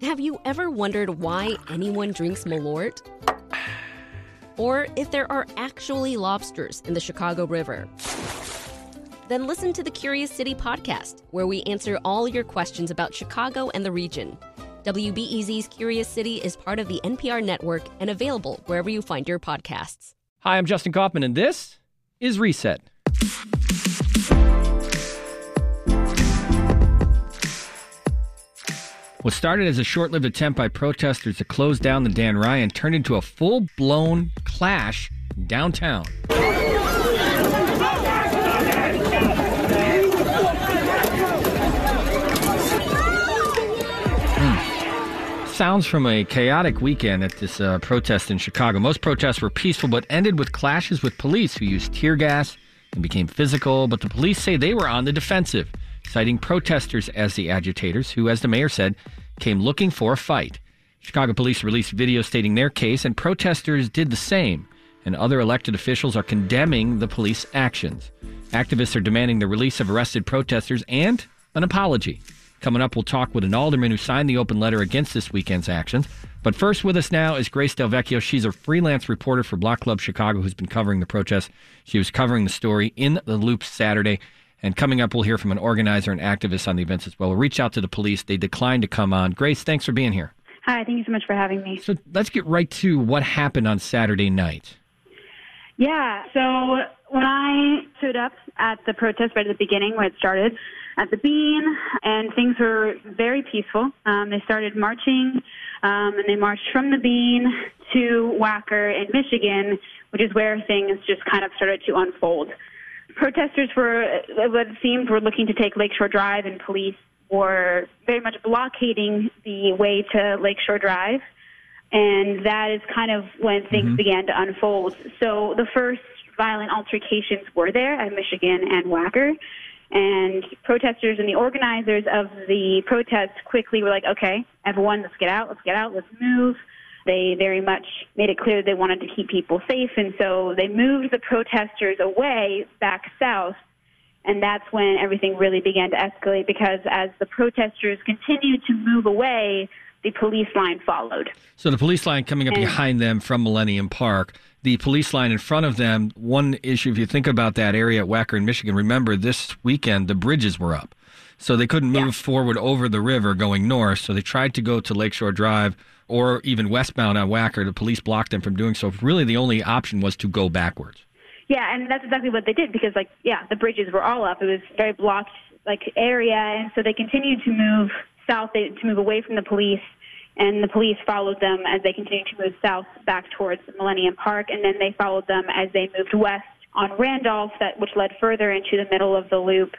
Have you ever wondered why anyone drinks Malort? Or if there are actually lobsters in the Chicago River? Then listen to the Curious City podcast, where we answer all your questions about Chicago and the region. WBEZ's Curious City is part of the NPR network and available wherever you find your podcasts. Hi, I'm Justin Kaufmann, and this is Reset. What started as a short lived attempt by protesters to close down the Dan Ryan turned into a full blown clash downtown. Hmm. Sounds from a chaotic weekend at this uh, protest in Chicago. Most protests were peaceful but ended with clashes with police who used tear gas and became physical. But the police say they were on the defensive citing protesters as the agitators, who, as the mayor said, came looking for a fight. Chicago police released video stating their case, and protesters did the same. And other elected officials are condemning the police actions. Activists are demanding the release of arrested protesters and an apology. Coming up, we'll talk with an alderman who signed the open letter against this weekend's actions. But first, with us now is Grace Del Vecchio. She's a freelance reporter for Block Club Chicago who's been covering the protests. She was covering the story in the loop Saturday. And coming up, we'll hear from an organizer and activist on the events as well. We'll reach out to the police. They declined to come on. Grace, thanks for being here. Hi, thank you so much for having me. So let's get right to what happened on Saturday night. Yeah, so when I stood up at the protest right at the beginning when it started at the Bean, and things were very peaceful. Um, they started marching, um, and they marched from the Bean to Wacker in Michigan, which is where things just kind of started to unfold protesters were, what it seemed, were looking to take Lakeshore Drive, and police were very much blockading the way to Lakeshore Drive. And that is kind of when things mm-hmm. began to unfold. So the first violent altercations were there at Michigan and Wacker. And protesters and the organizers of the protests quickly were like, okay, everyone, let's get out, let's get out, let's move. They very much made it clear they wanted to keep people safe, and so they moved the protesters away back south. And that's when everything really began to escalate because as the protesters continued to move away, the police line followed. So the police line coming up and, behind them from Millennium Park, the police line in front of them. One issue, if you think about that area at Wacker in Michigan, remember this weekend the bridges were up. So they couldn't move yeah. forward over the river going north. So they tried to go to Lakeshore Drive or even westbound on Wacker. The police blocked them from doing so. Really, the only option was to go backwards. Yeah, and that's exactly what they did because, like, yeah, the bridges were all up. It was very blocked, like, area, and so they continued to move south, they, to move away from the police, and the police followed them as they continued to move south back towards Millennium Park, and then they followed them as they moved west on Randolph, that which led further into the middle of the loop,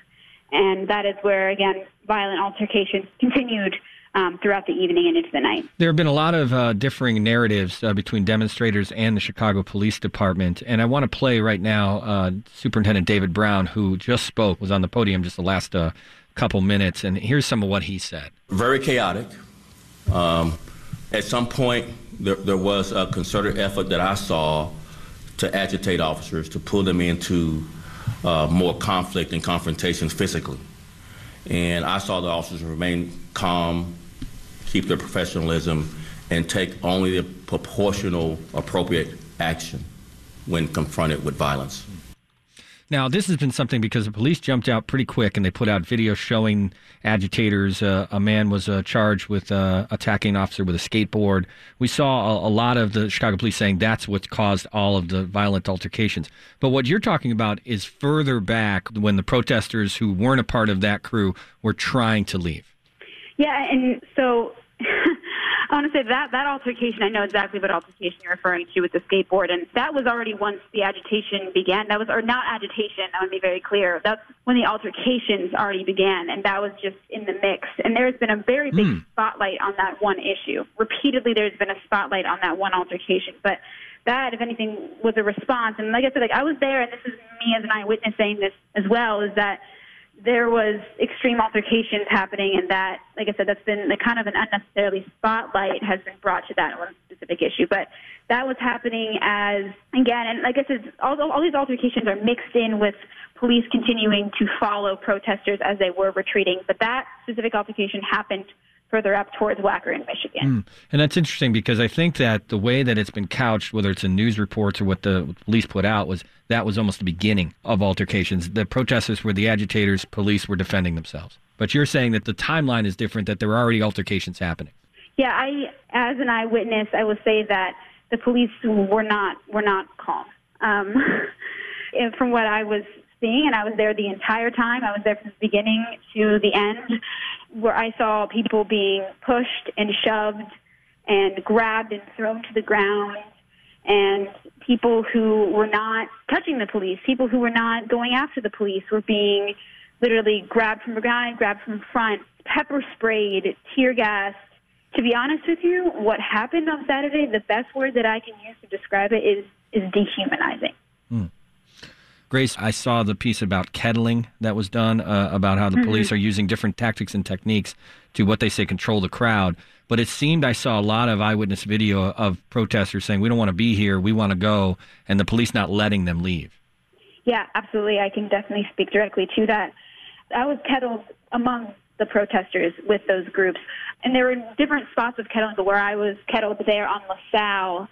and that is where again violent altercations continued um, throughout the evening and into the night. There have been a lot of uh, differing narratives uh, between demonstrators and the Chicago Police Department. And I want to play right now uh, Superintendent David Brown, who just spoke, was on the podium just the last uh, couple minutes. And here's some of what he said Very chaotic. Um, at some point, there, there was a concerted effort that I saw to agitate officers, to pull them into uh, more conflict and confrontations physically. And I saw the officers remain calm, keep their professionalism, and take only the proportional, appropriate action when confronted with violence. Now, this has been something because the police jumped out pretty quick and they put out video showing agitators. Uh, a man was uh, charged with uh, attacking an officer with a skateboard. We saw a, a, lot of the Chicago police saying that's what caused all of the violent altercations. But what you're talking about is further back when the protesters who weren't a part of that crew were trying to leave. Yeah, and so I want to say that that altercation, I know exactly what altercation you're referring to with the skateboard, and that was already once the agitation began. That was, or not agitation. I want to be very clear. That's when the altercations already began, and that was just in the mix. And there's been a very big mm. spotlight on that one issue. Repeatedly, there's been a spotlight on that one altercation, but that, if anything, was a response. And like I said, like I was there, and this is me as an eyewitness saying this as well, is that there was extreme altercations happening, and that, like I said, that's been the kind of an unnecessarily spotlight has been brought to that one specific issue. But that was happening as again, and like I said, all, all these altercations are mixed in with police continuing to follow protesters as they were retreating. But that specific altercation happened further up towards Wacker in Michigan. Mm. And that's interesting because I think that the way that it's been couched, whether it's in news reports or what the police put out, was that was almost the beginning of altercations. The protesters were the agitators, police were defending themselves. But you're saying that the timeline is different, that there are already altercations happening. Yeah, I, as an eyewitness, I will say that the police were not were not calm. Um, from what I was seeing, and I was there the entire time. I was there from the beginning to the end where I saw people being pushed and shoved and grabbed and thrown to the ground and people who were not touching the police, people who were not going after the police were being literally grabbed from behind, grabbed from front, pepper sprayed, tear gassed. To be honest with you, what happened on Saturday, the best word that I can use to describe it is is dehumanizing. Grace, I saw the piece about kettling that was done uh, about how the mm-hmm. police are using different tactics and techniques to what they say control the crowd. But it seemed I saw a lot of eyewitness video of protesters saying, "We don't want to be here. We want to go," and the police not letting them leave. Yeah, absolutely. I can definitely speak directly to that. I was kettled among the protesters with those groups, and there were different spots of kettling. But where I was kettled there on LaSalle,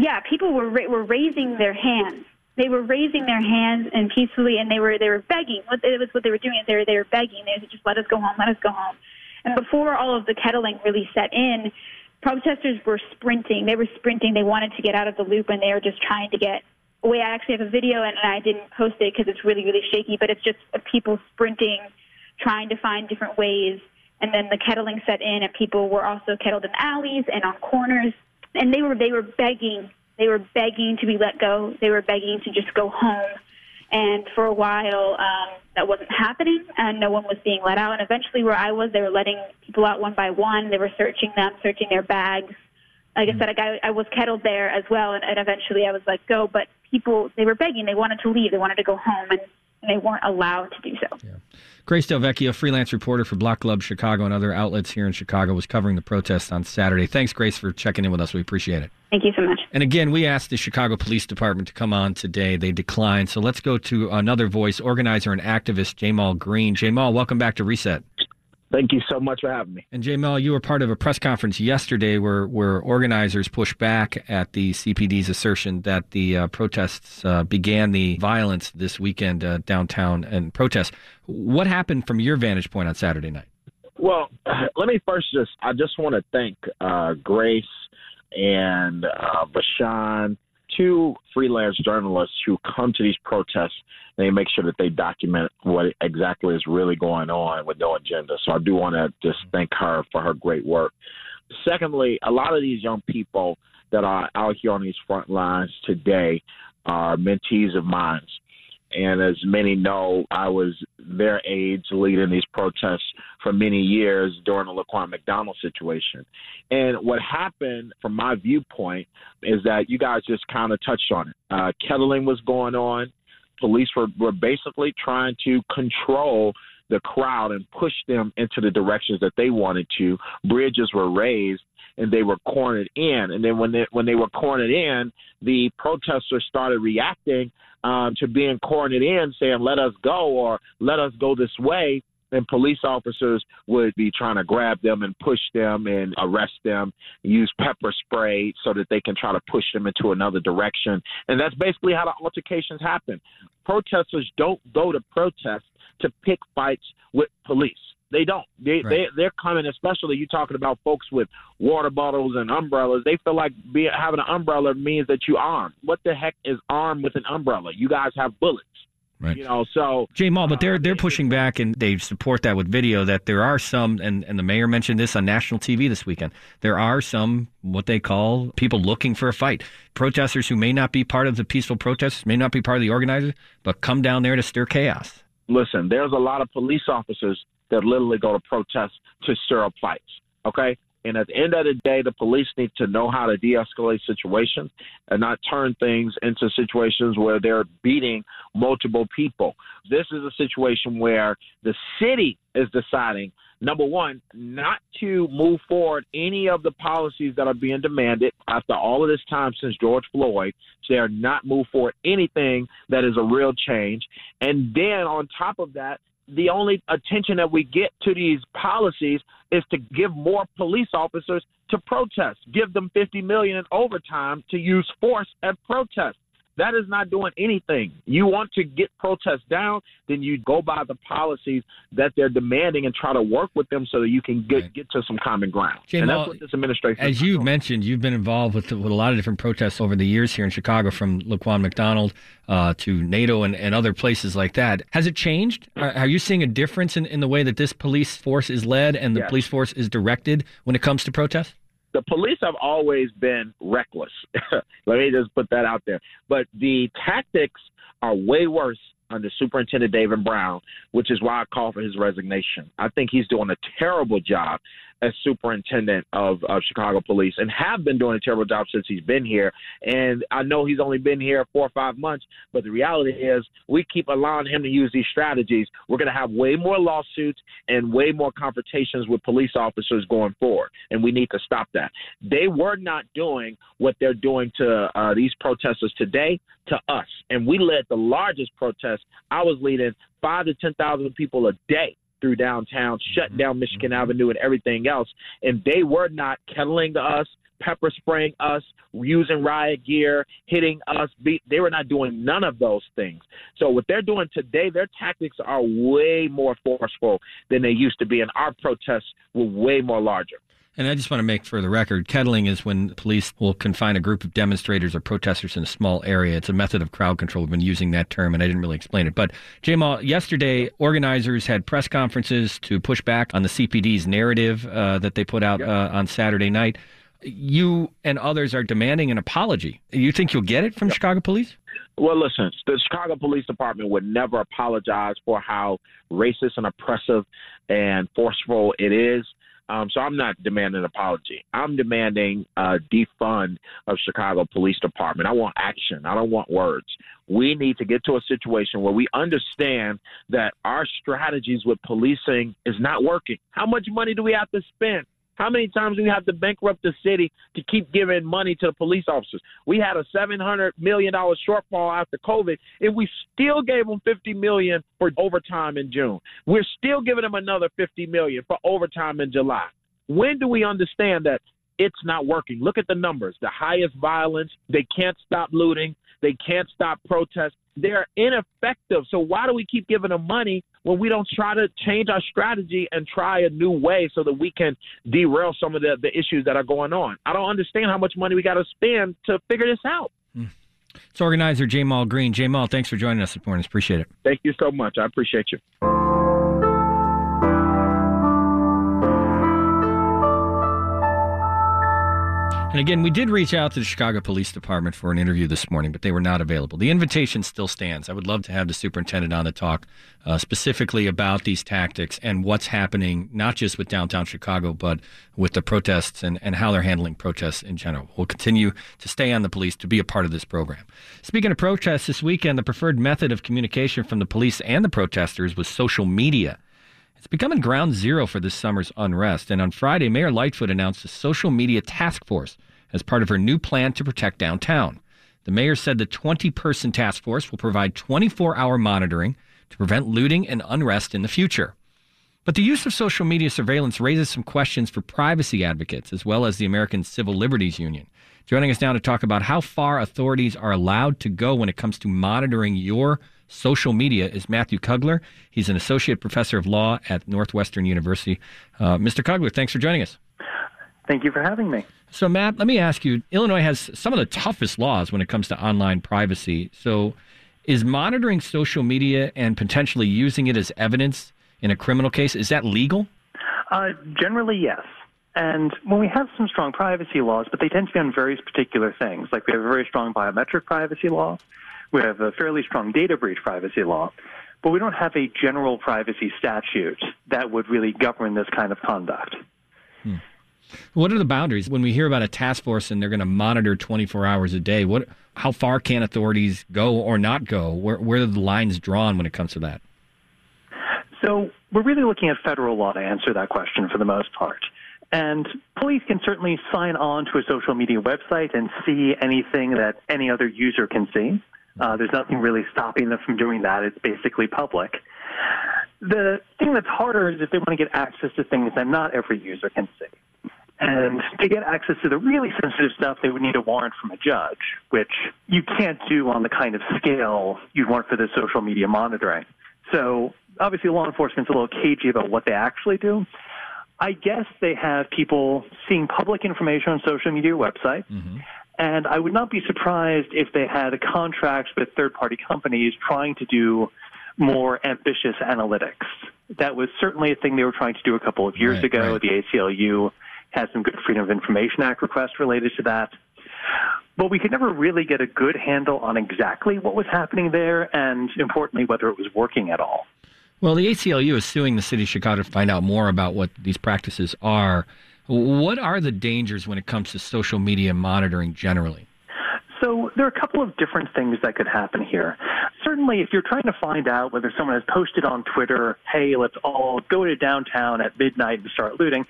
yeah, people were were raising their hands they were raising their hands and peacefully, and they were they were begging. What it was what they were doing they were they were begging. They said, "Just let us go home. Let us go home." And before all of the kettling really set in, protesters were sprinting. They were sprinting. They wanted to get out of the loop, and they were just trying to get away. I actually have a video, and I didn't post it because it's really really shaky. But it's just people sprinting, trying to find different ways. And then the kettling set in, and people were also kettled in alleys and on corners, and they were they were begging they were begging to be let go. They were begging to just go home. And for a while, um, that wasn't happening, and no one was being let out. And eventually, where I was, they were letting people out one by one. They were searching them, searching their bags. Like I said, I, I was kettled there as well, and, and eventually I was let go. But people, they were begging. They wanted to leave. They wanted to go home, and they weren't allowed to do so. Yeah. Grace Del Vecchio, freelance reporter for Block Club Chicago and other outlets here in Chicago, was covering the protest on Saturday. Thanks, Grace, for checking in with us. We appreciate it. Thank you so much. And again, we asked the Chicago Police Department to come on today. They declined. So let's go to another voice, organizer and activist Ja'Mal Green. Ja'Mal, welcome back to Reset. Thank you so much for having me. And Ja'Mal, you were part of a press conference yesterday where, where organizers pushed back at the CPD's assertion that the uh, protests uh, began the violence this weekend uh, downtown and protests. What happened from your vantage point on Saturday night? Well, let me first just I just want to thank uh, Grace and uh, Bashan two freelance journalists who come to these protests they make sure that they document what exactly is really going on with no agenda. So I do want to just thank her for her great work. Secondly, a lot of these young people that are out here on these front lines today are mentees of mine. And as many know, I was their age leading these protests for many years during the Laquan McDonald situation. And what happened, from my viewpoint, is that you guys just kind of touched on it. Uh, kettling was going on. Police were, were basically trying to control the crowd and push them into the directions that they wanted to. Bridges were raised and they were cornered in. And then when they when they were cornered in, the protesters started reacting um, to being cornered in, saying "Let us go" or "Let us go this way." And police officers would be trying to grab them and push them and arrest them, use pepper spray so that they can try to push them into another direction. And that's basically how the altercations happen. Protesters don't go to protest to pick fights with police. They don't. They right. they they're coming. Especially you talking about folks with water bottles and umbrellas. They feel like being having an umbrella means that you armed. What the heck is armed with an umbrella? You guys have bullets. Right. You know, so Ja'Mal, but they're uh, they're pushing back and they support that with video that there are some and, and the mayor mentioned this on national TV this weekend. There are some what they call people looking for a fight. Protesters who may not be part of the peaceful protests, may not be part of the organizers, but come down there to stir chaos. listen, there's a lot of police officers that literally go to protest to stir up fights. Okay. And at the end of the day, the police need to know how to de escalate situations and not turn things into situations where they're beating multiple people. This is a situation where the city is deciding, number one, not to move forward any of the policies that are being demanded after all of this time since George Floyd. So they're not move forward anything that is a real change. And then on top of that, the only attention that we get to these policies is to give more police officers to protest, give them 50 million in overtime to use force at protests. That is not doing anything. You want to get protests down, then you go by the policies that they're demanding and try to work with them so that you can get, Right. get to some common ground. Jay and that's what this administration As you mentioned, you've been involved with, with a lot of different protests over the years here in Chicago, from Laquan McDonald uh, to NATO and, and other places like that. Has it changed? Are, are you seeing a difference in, in the way that this police force is led and the Yes. police force is directed when it comes to protests? The police have always been reckless. Let me just put that out there. But the tactics are way worse under Superintendent David Brown, which is why I call for his resignation. I think he's doing a terrible job as superintendent of, of Chicago Police and have been doing a terrible job since he's been here. And I know he's only been here four or five months, but the reality is we keep allowing him to use these strategies. We're going to have way more lawsuits and way more confrontations with police officers going forward, and we need to stop that. They were not doing what they're doing to uh, these protesters today to us, and we led the largest protest. I was leading five to ten thousand people a day through downtown, shut mm-hmm. down Michigan mm-hmm. Avenue and everything else, and they were not kettling us. Pepper spraying us, using riot gear, hitting us. Beat. They were not doing none of those things. So what they're doing today, their tactics are way more forceful than they used to be, and our protests were way more larger. And I just want to make for the record, kettling is when police will confine a group of demonstrators or protesters in a small area. It's a method of crowd control. We've been using that term, and I didn't really explain it. But, Ja'Mal, yesterday, organizers had press conferences to push back on the CPD's narrative uh, that they put out uh, on Saturday night. You and others are demanding an apology. You think you'll get it from Chicago police? Well, listen, the Chicago Police Department would never apologize for how racist and oppressive and forceful it is. Um, so I'm not demanding an apology. I'm demanding uh, defund of Chicago Police Department. I want action. I don't want words. We need to get to a situation where we understand that our strategies with policing is not working. How much money do we have to spend? How many times do we have to bankrupt the city to keep giving money to the police officers? We had a seven hundred million dollar shortfall after COVID, and we still gave them fifty million for overtime in June. We're still giving them another fifty million for overtime in July. When do we understand that it's not working? Look at the numbers: the highest violence. They can't stop looting. They can't stop protests. They're ineffective. So why do we keep giving them money when we don't try to change our strategy and try a new way so that we can derail some of the, the issues that are going on? I don't understand how much money we got to spend to figure this out. Hmm. It's organizer Ja'Mal Green. Ja'Mal, thanks for joining us this morning. Appreciate it. Thank you so much. I appreciate you. And again, we did reach out to the Chicago Police Department for an interview this morning, but they were not available. The invitation still stands. I would love to have the superintendent on to talk uh, specifically about these tactics and what's happening, not just with downtown Chicago, but with the protests and, and how they're handling protests in general. We'll continue to stay on the police to be a part of this program. Speaking of protests, this weekend, the preferred method of communication from the police and the protesters was social media. It's becoming ground zero for this summer's unrest. And on Friday, Mayor Lightfoot announced a social media task force as part of her new plan to protect downtown. The mayor said the 20 person task force will provide 24 hour monitoring to prevent looting and unrest in the future. But the use of social media surveillance raises some questions for privacy advocates as well as the American Civil Liberties Union. Joining us now to talk about how far authorities are allowed to go when it comes to monitoring your social media is Matthew Kugler. He's an associate professor of law at Northwestern University. Uh, Mr. Kugler, thanks for joining us. Thank you for having me. So, Matt, let me ask you Illinois has some of the toughest laws when it comes to online privacy. So, Is monitoring social media and potentially using it as evidence in a criminal case is that legal? Uh, generally, yes. And when we have some strong privacy laws, but they tend to be on various particular things, like we have a very strong biometric privacy law, we have a fairly strong data breach privacy law, but we don't have a general privacy statute that would really govern this kind of conduct. Hmm. What are the boundaries when we hear about a task force and they're going to monitor 24 hours a day? What, how far can authorities go or not go? Where, where are the lines drawn when it comes to that? So we're really looking at federal law to answer that question for the most part. And police can certainly sign on to a social media website and see anything that any other user can see. Uh, there's nothing really stopping them from doing that. It's basically public. The thing that's harder is if they want to get access to things that not every user can see. And to get access to the really sensitive stuff, they would need a warrant from a judge, which you can't do on the kind of scale you'd want for the social media monitoring. So obviously law enforcement's a little cagey about what they actually do. I guess they have people seeing public information on social media websites. Mm-hmm. And I would not be surprised if they had contracts with third party companies trying to do more ambitious analytics. That was certainly a thing they were trying to do a couple of years right, ago. Right. The ACLU had some good Freedom of Information Act requests related to that. But we could never really get a good handle on exactly what was happening there and, importantly, whether it was working at all. Well, the ACLU is suing the city of Chicago to find out more about what these practices are. What are the dangers when it comes to social media monitoring generally? So there are a couple of different things that could happen here. Certainly, if you're trying to find out whether someone has posted on Twitter, hey, let's all go to downtown at midnight and start looting,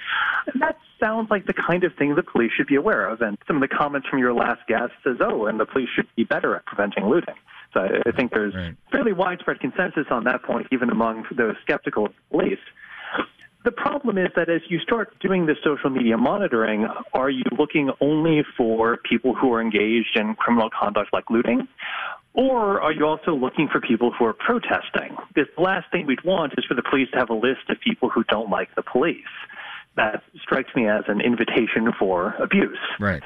that sounds like the kind of thing the police should be aware of. And some of the comments from your last guest says, oh, and the police should be better at preventing looting. So I, think there's right. fairly widespread consensus on that point, even among those skeptical of police. The problem is that as you start doing this social media monitoring, are you looking only for people who are engaged in criminal conduct like looting? Or are you also looking for people who are protesting? Because the last thing we'd want is for the police to have a list of people who don't like the police. That strikes me as an invitation for abuse. Right.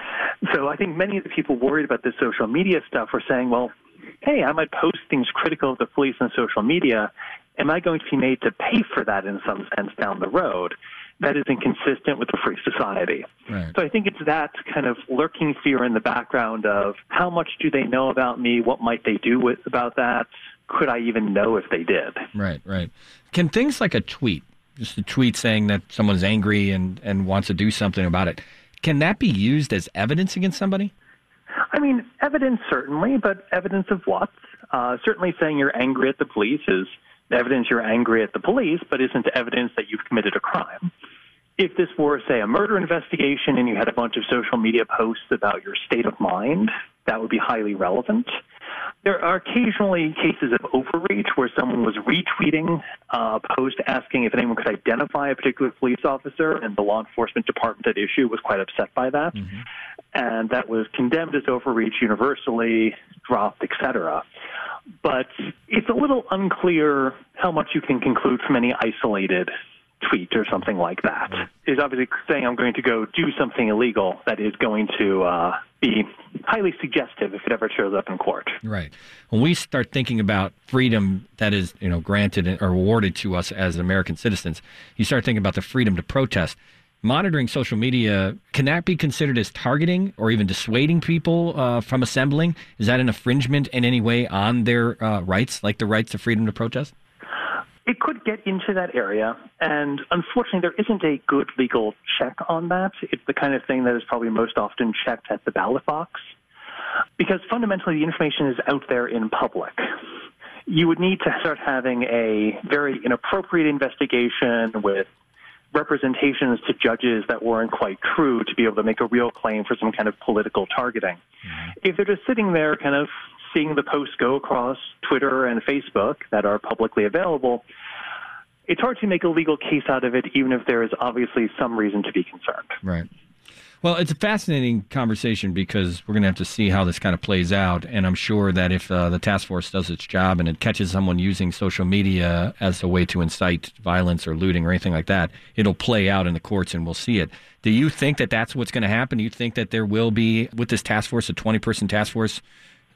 So I think many of the people worried about this social media stuff are saying, well, hey, I might post things critical of the police on social media. Am I going to be made to pay for that in some sense down the road? That is inconsistent with a free society. Right. So I think it's that kind of lurking fear in the background of how much do they know about me? What might they do with, about that? Could I even know if they did? Right, right. Can things like a tweet, just a tweet saying that someone's angry and, and wants to do something about it, can that be used as evidence against somebody? I mean, evidence certainly, but evidence of what? Uh, certainly saying you're angry at the police is evidence you're angry at the police, but isn't evidence that you've committed a crime. If this were, say, a murder investigation and you had a bunch of social media posts about your state of mind, that would be highly relevant. There are occasionally cases of overreach where someone was retweeting a post asking if anyone could identify a particular police officer, and the law enforcement department at issue was quite upset by that. Mm-hmm. And that was condemned as overreach universally, dropped, etc. But it's a little unclear how much you can conclude from any isolated tweet or something like that. Is obviously saying I'm going to go do something illegal that is going to uh, be highly suggestive if it ever shows up in court. Right. When we start thinking about freedom that is, you know, granted or awarded to us as American citizens, you start thinking about the freedom to protest. Monitoring social media can that be considered as targeting or even dissuading people uh, from assembling? Is that an infringement in any way on their uh, rights, like the rights to freedom to protest? Get into that area, and unfortunately, there isn't a good legal check on that. It's the kind of thing that is probably most often checked at the ballot box, because fundamentally, the information is out there in public. You would need to start having a very inappropriate investigation with representations to judges that weren't quite true to be able to make a real claim for some kind of political targeting. Mm-hmm. If they're just sitting there kind of seeing the posts go across Twitter and Facebook that are publicly available, it's hard to make a legal case out of it, even if there is obviously some reason to be concerned. Right. Well, it's a fascinating conversation because we're going to have to see how this kind of plays out. And I'm sure that if uh, the task force does its job and it catches someone using social media as a way to incite violence or looting or anything like that, it'll play out in the courts and we'll see it. Do you think that that's what's going to happen? Do you think that there will be, with this task force, a 20 person task force,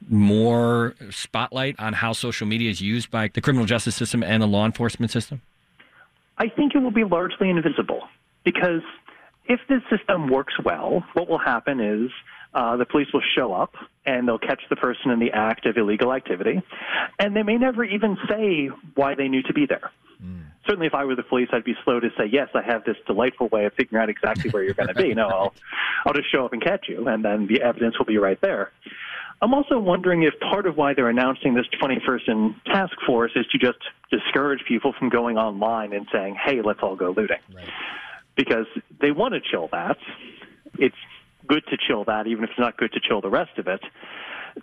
more spotlight on how social media is used by the criminal justice system and the law enforcement system? I think it will be largely invisible because if this system works well, what will happen is uh, the police will show up and they'll catch the person in the act of illegal activity, and they may never even say why they knew to be there. Mm. Certainly, if I were the police, I'd be slow to say, "Yes, I have this delightful way of figuring out exactly where you're going to be." No, I'll, I'll just show up and catch you, and then the evidence will be right there. I'm also wondering if part of why they're announcing this 20-person task force is to just discourage people from going online and saying, "Hey, let's all go looting," right. because they want to chill that. It's good to chill that, even if it's not good to chill the rest of it.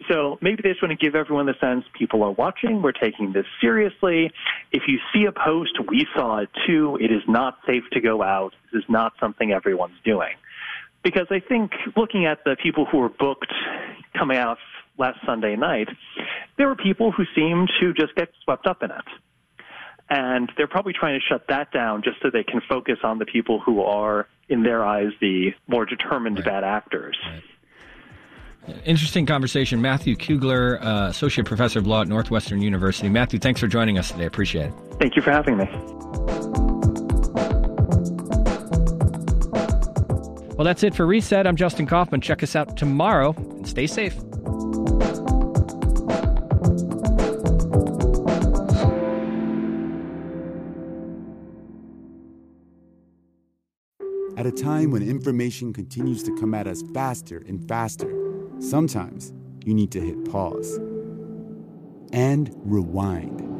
So maybe they just want to give everyone the sense people are watching, we're taking this seriously. If you see a post, we saw it too. It is not safe to go out. This is not something everyone's doing. Because I think looking at the people who were booked coming out last Sunday night, there were people who seemed to just get swept up in it. And they're probably trying to shut that down just so they can focus on the people who are, in their eyes, the more determined right. bad actors. Right. Interesting conversation. Matthew Kugler, uh, Associate Professor of Law at Northwestern University. Matthew, thanks for joining us today. Appreciate it. Thank you for having me. Well, that's it for Reset. I'm Justin Kaufmann. Check us out tomorrow and stay safe. At a time when information continues to come at us faster and faster, sometimes you need to hit pause and rewind.